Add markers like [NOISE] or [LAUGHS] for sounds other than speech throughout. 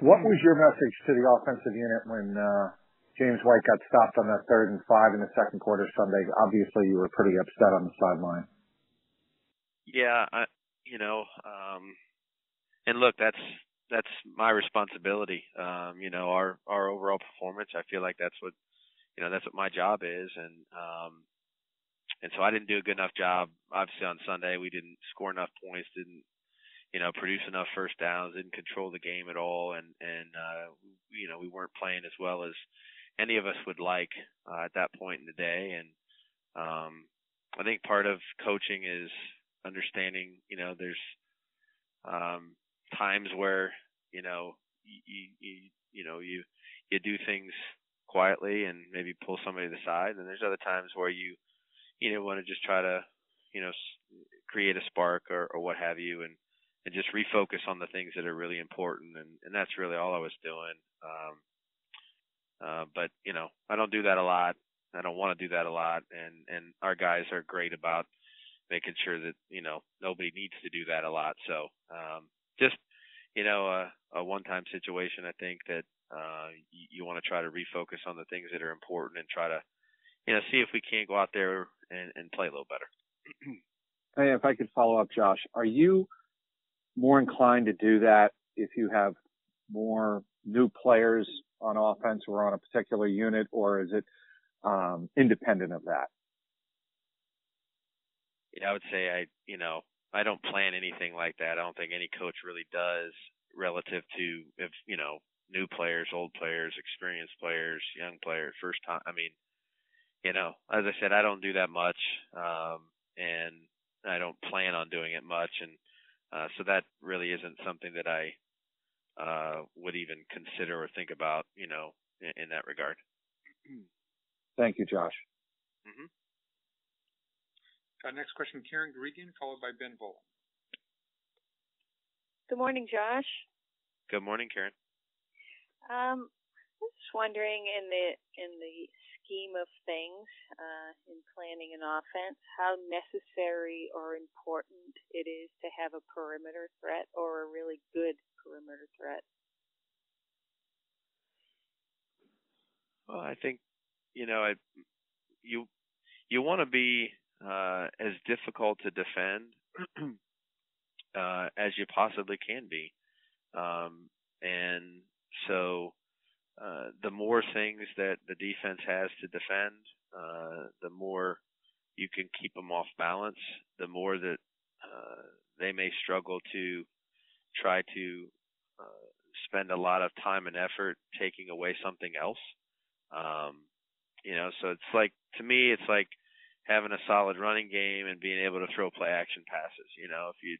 What was your message to the offensive unit when uh, James White got stopped on that third and five in the second quarter Sunday? Obviously, you were pretty upset on the sideline. Yeah, I, you know, um, and look, that's that's my responsibility. Um, you know, our our overall performance. I feel like that's what you know that's what my job is, and um, and so I didn't do a good enough job. Obviously, on Sunday we didn't score enough points, didn't you know produce enough first downs, didn't control the game at all, and and uh, you know we weren't playing as well as any of us would like uh, at that point in the day, and um, I think part of coaching is understanding. You know, there's um, times where you know you, you you know you you do things quietly and maybe pull somebody to the side, and there's other times where you you know want to just try to you know create a spark or, or what have you, and and just refocus on the things that are really important, and and that's really all I was doing. Um, uh, but you know, I don't do that a lot. I don't want to do that a lot, and and our guys are great about making sure that you know nobody needs to do that a lot. So um, just you know a, a one-time situation. I think that uh, you, you want to try to refocus on the things that are important and try to you know see if we can't go out there and, and play a little better. [CLEARS THROAT] hey, if I could follow up, Josh, are you more inclined to do that if you have more new players on offense or on a particular unit, or is it um, independent of that? Yeah, I would say I, you know, I don't plan anything like that. I don't think any coach really does relative to if you know new players, old players, experienced players, young players, first time. I mean, you know, as I said, I don't do that much, um, and I don't plan on doing it much, and uh, so that really isn't something that I uh, would even consider or think about, you know, in, in that regard. [CLEARS THROAT] Thank you, Josh. Mm-hmm. Uh, next question, Karen Guregian, followed by Ben Volin. Good morning, Josh. Good morning, Karen. Um, I was just wondering, in the in the scheme of things, uh, in planning an offense, how necessary or important it is to have a perimeter threat or a really good perimeter threat. Well, I think you know, I, you you want to be uh, as difficult to defend [CLEARS THROAT] uh, as you possibly can be. Um, and so uh, the more things that the defense has to defend, uh, the more you can keep them off balance, the more that uh, they may struggle to try to uh, spend a lot of time and effort taking away something else. Um, you know, so it's like to me, it's like having a solid running game and being able to throw play action passes. You know, if you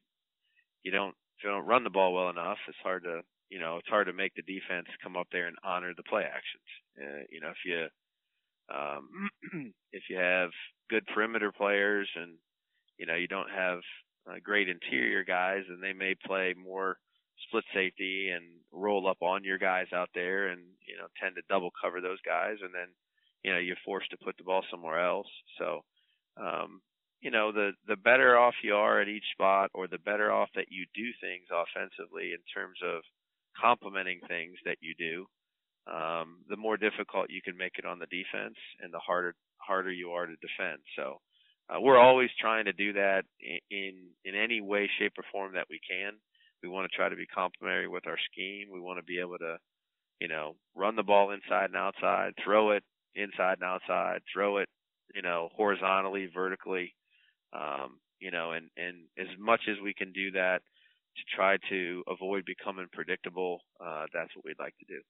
you don't if you don't run the ball well enough, it's hard to you know it's hard to make the defense come up there and honor the play actions. Uh, you know, if you um, [CLEARS THROAT] if you have good perimeter players and you know you don't have uh, great interior guys, and they may play more split safety and roll up on your guys out there, and you know tend to double cover those guys, and then you know you're forced to put the ball somewhere else. So um, you know, the the better off you are at each spot, or the better off that you do things offensively in terms of complementing things that you do, um, the more difficult you can make it on the defense, and the harder harder you are to defend. So uh, we're always trying to do that in, in any way, shape, or form that we can. We want to try to be complementary with our scheme. We want to be able to, you know, run the ball inside and outside, throw it inside and outside, throw it you know, horizontally, vertically, um, you know, and, and as much as we can do that to try to avoid becoming predictable, uh, that's what we'd like to do.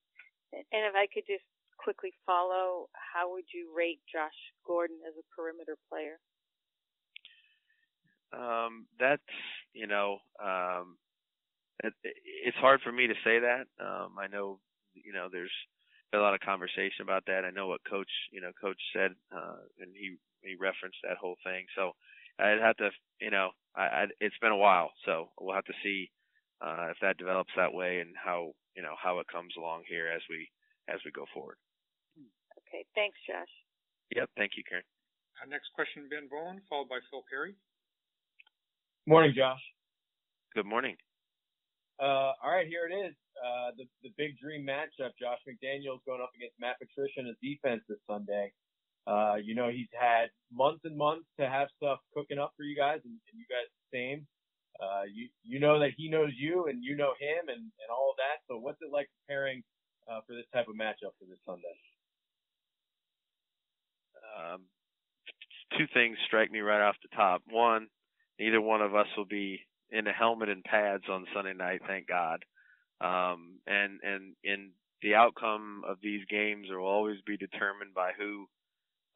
And if I could just quickly follow, how would you rate Josh Gordon as a perimeter player? Um, that's, you know, um, it, it's hard for me to say that. Um, I know, you know, there's a lot of conversation about that. I know what coach, you know, coach said, uh, and he he referenced that whole thing. So I'd have to, you know, I, I it's been a while, so we'll have to see uh, if that develops that way and how you know how it comes along here as we as we go forward. Okay, thanks, Josh. Yep, thank you, Karen. Our next question, Ben Volin, followed by Phil Perry. Morning, Josh. Good morning. Uh, all right, here it is. Uh, the the big dream matchup. Josh McDaniels going up against Matt Patricia in his defense this Sunday. Uh, you know he's had months and months to have stuff cooking up for you guys, and, and you guys the same. Uh, you you know that he knows you, and you know him, and and all of that. So what's it like preparing uh, for this type of matchup for this Sunday? Um, two things strike me right off the top. One, neither one of us will be in a helmet and pads on Sunday night, thank God. Um, and and in the outcome of these games will always be determined by who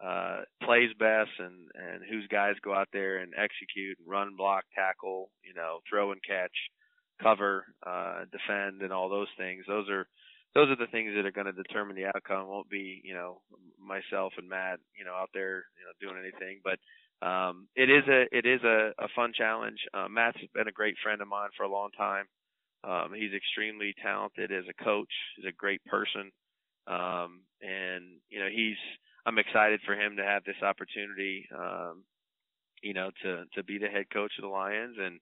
uh, plays best and and whose guys go out there and execute and run, block, tackle, you know, throw and catch, cover, uh, defend, and all those things. Those are those are the things that are going to determine the outcome. Won't be you know myself and Matt you know out there you know doing anything, but um, it is a it is a, a fun challenge. Uh, Matt's been a great friend of mine for a long time. Um, he's extremely talented as a coach. He's a great person, um, and you know he's. I'm excited for him to have this opportunity. Um, you know to to be the head coach of the Lions, and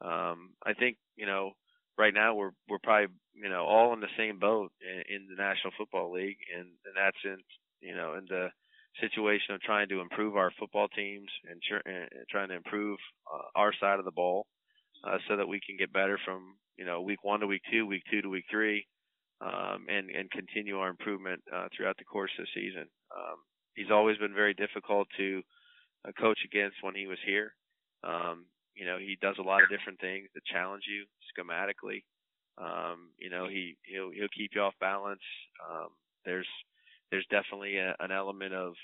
um, I think you know right now we're we're probably you know all in the same boat in, in the National Football League, and and that's in you know in the situation of trying to improve our football teams and, tr- and trying to improve uh, our side of the ball uh, so that we can get better from you know week one to week two, week two to week three, um, and and continue our improvement uh, throughout the course of the season. Um, he's always been very difficult to uh, coach against when he was here. Um, you know, he does a lot of different things that challenge you schematically. Um, you know, he he'll he'll keep you off balance. Um, there's there's definitely a, an element of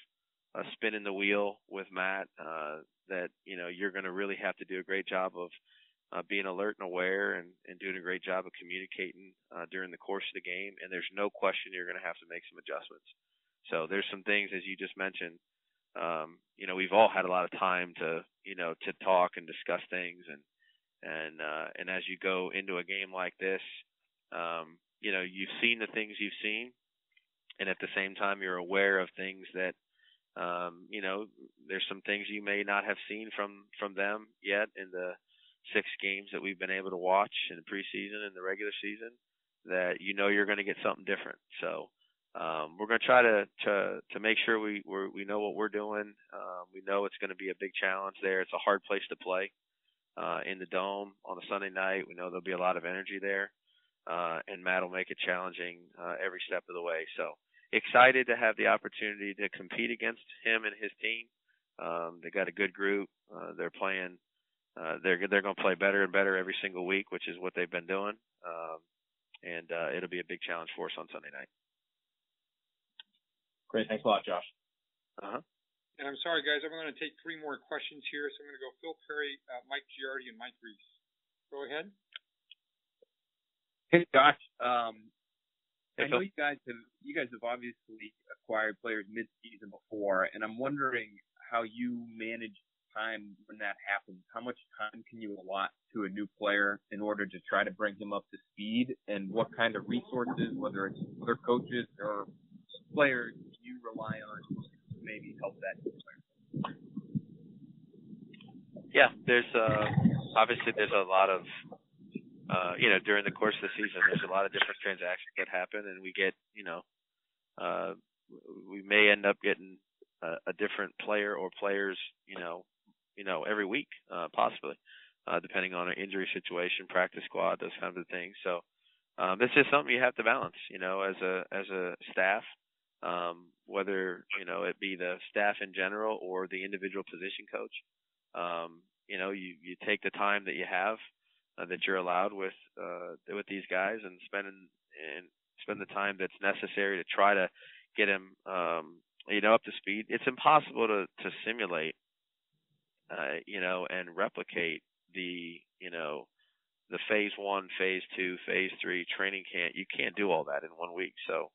uh, spinning the wheel with Matt uh, that you know you're going to really have to do a great job of uh, being alert and aware and, and doing a great job of communicating uh, during the course of the game. And there's no question you're going to have to make some adjustments. So there's some things as you just mentioned. Um, you know, we've all had a lot of time to you know to talk and discuss things and and uh, and as you go into a game like this, um, you know you've seen the things you've seen and at the same time you're aware of things that um, you know there's some things you may not have seen from from them yet in the six games that we've been able to watch in the preseason and the regular season that you know you're going to get something different. So um, we're going to try to to to make sure we we know what we're doing. Um, we know it's going to be a big challenge there. It's a hard place to play uh, in the dome on a Sunday night. We know there'll be a lot of energy there, uh, and Matt will make it challenging uh, every step of the way. So excited to have the opportunity to compete against him and his team. Um, they got a good group. Uh, they're playing. Uh, they're they're going to play better and better every single week, which is what they've been doing. Um, and uh, it'll be a big challenge for us on Sunday night. Great, thanks a lot, Josh. Uh huh. And I'm sorry, guys, I'm going to take three more questions here. So I'm going to go Phil Perry, uh, Mike Giardi, and Mike Reiss. Go ahead. Hey, Josh. Um, I know you guys have you guys have obviously acquired players mid-season before, and I'm wondering how you manage time when that happens. How much time can you allot to a new player in order to try to bring him up to speed, and what kind of resources, whether it's other coaches or players, do you rely on to maybe help that player? Yeah, there's uh, obviously there's a lot of uh, you know during the course of the season there's a lot of different transactions that happen, and we get you know uh, we may end up getting a, a different player or players you know you know every week uh, possibly uh, depending on an injury situation, practice squad, those kinds of things. So um, this is something you have to balance, you know, as a as a staff, um, whether you know it be the staff in general or the individual position coach. Um, you know, you you take the time that you have uh, that you're allowed with uh, with these guys and spending and spend the time that's necessary to try to get them um, you know up to speed. It's impossible to to simulate uh, you know and replicate the you know the phase one, phase two, phase three training camp. You can't do all that in one week. So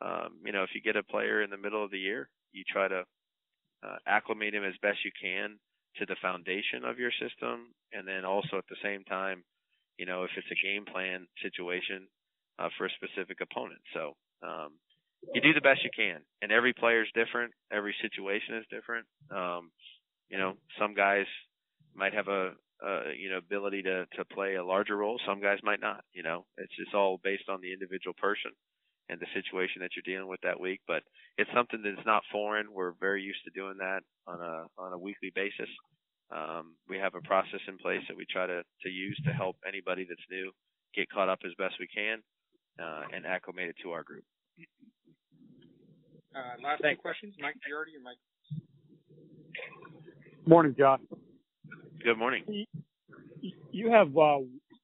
um, you know if you get a player in the middle of the year, you try to uh, acclimate him as best you can to the foundation of your system, and then also at the same time, you know, if it's a game plan situation uh, for a specific opponent. So um, you do the best you can, and every player is different. Every situation is different. Um, you know, some guys might have a, uh, you know, ability to to play a larger role. Some guys might not. You know, it's just all based on the individual person and the situation that you're dealing with that week. But it's something that's not foreign. We're very used to doing that on a on a weekly basis. Um, we have a process in place that we try to to use to help anybody that's new get caught up as best we can uh, and acclimate it to our group. Uh, last two questions, Mike Giardi or Mike? Morning, Josh. Good morning. You have uh,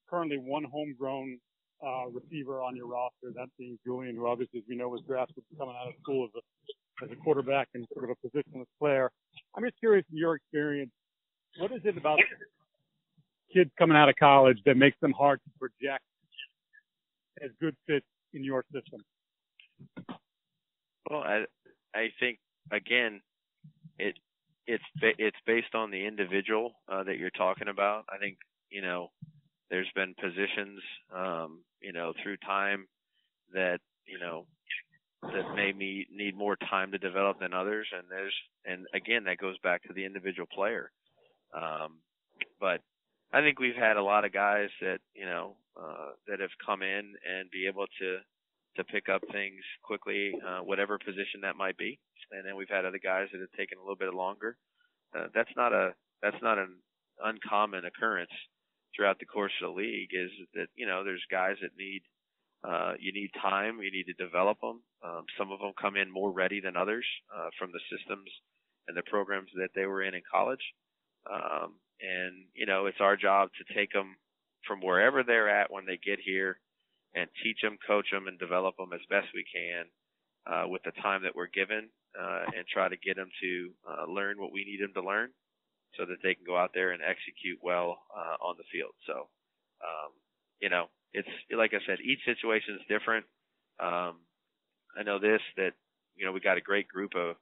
currently one homegrown uh, receiver on your roster, that being Julian, who obviously, as we know, was drafted coming out of school as a, as a quarterback and sort of a positionless player. I'm just curious, in your experience, what is it about kids coming out of college that makes them hard to project as good fits in your system? Well, I I think again, it it's it's based on the individual uh, that you're talking about. I think you know there's been positions um, you know through time that you know that may need need more time to develop than others, and there's and again that goes back to the individual player. Um, but I think we've had a lot of guys that you know uh, that have come in and be able to to pick up things quickly, uh, whatever position that might be. And then we've had other guys that have taken a little bit longer. Uh, that's not a that's not an uncommon occurrence throughout the course of the league. Is that you know there's guys that need uh, you need time, you need to develop them. Um, some of them come in more ready than others uh, from the systems and the programs that they were in in college. Um, and you know it's our job to take them from wherever they're at when they get here and teach them, coach them, and develop them as best we can uh, with the time that we're given, uh, and try to get them to uh, learn what we need them to learn, so that they can go out there and execute well uh, on the field. So, um, you know, it's like I said, each situation is different. Um, I know this that you know we got a great group of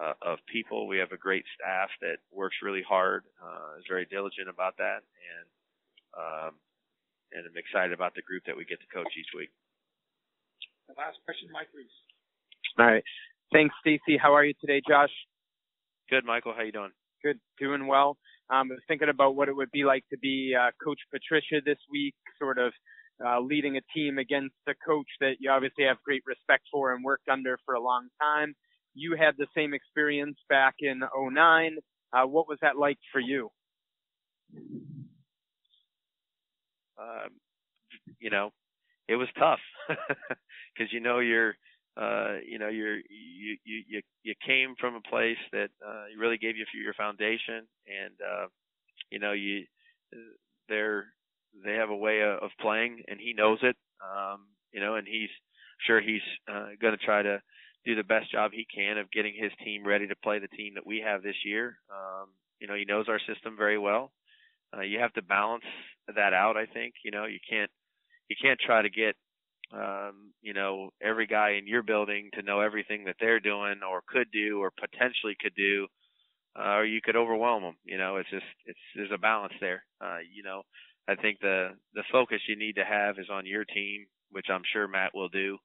uh, of people. We have a great staff that works really hard, uh, is very diligent about that, and um, and I'm excited about the group that we get to coach each week. The last question, Mike Reiss. All right. Thanks, Stacy. How are you today, Josh? Good, Michael. How you doing? Good, doing well. Um, I was thinking about what it would be like to be uh, Coach Patricia this week, sort of uh, leading a team against a coach that you obviously have great respect for and worked under for a long time. You had the same experience back in 09. Uh, what was that like for you? Um, you know, it was tough [LAUGHS] because you know you're, uh, you know you're you you you came from a place that uh, really gave you your foundation, and uh, you know you they're they have a way of playing, and he knows it. Um, you know, and he's sure he's uh, going to try to do the best job he can of getting his team ready to play the team that we have this year. Um, you know, he knows our system very well. Uh, you have to balance that out. I think you know you can't you can't try to get um, you know every guy in your building to know everything that they're doing or could do or potentially could do, uh, or you could overwhelm them. You know, it's just it's there's a balance there. Uh, you know, I think the the focus you need to have is on your team, which I'm sure Matt will do.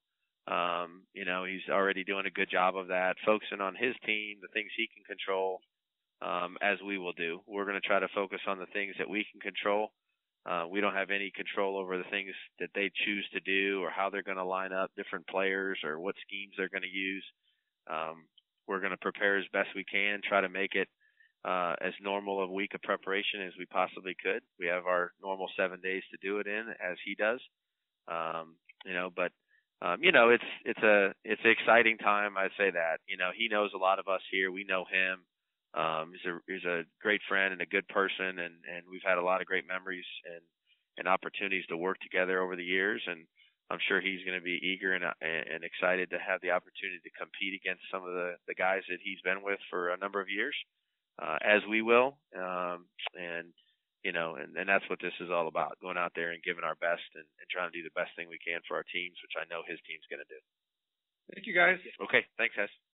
Um, you know, he's already doing a good job of that, focusing on his team, the things he can control, um, as we will do. We're going to try to focus on the things that we can control. Uh, we don't have any control over the things that they choose to do or how they're going to line up different players or what schemes they're going to use. Um, we're going to prepare as best we can, try to make it uh, as normal a week of preparation as we possibly could. We have our normal seven days to do it in, as he does. Um, you know, but um, you know, it's it's a it's an exciting time. I say that. You know, he knows a lot of us here. We know him. Um, he's a he's a great friend and a good person, and and we've had a lot of great memories and and opportunities to work together over the years. And I'm sure he's going to be eager and and excited to have the opportunity to compete against some of the the guys that he's been with for a number of years, uh, as we will. Um, and you know, and, and that's what this is all about, going out there and giving our best and, and trying to do the best thing we can for our teams, which I know his team's going to do. Thank you, guys. Okay, thanks, guys.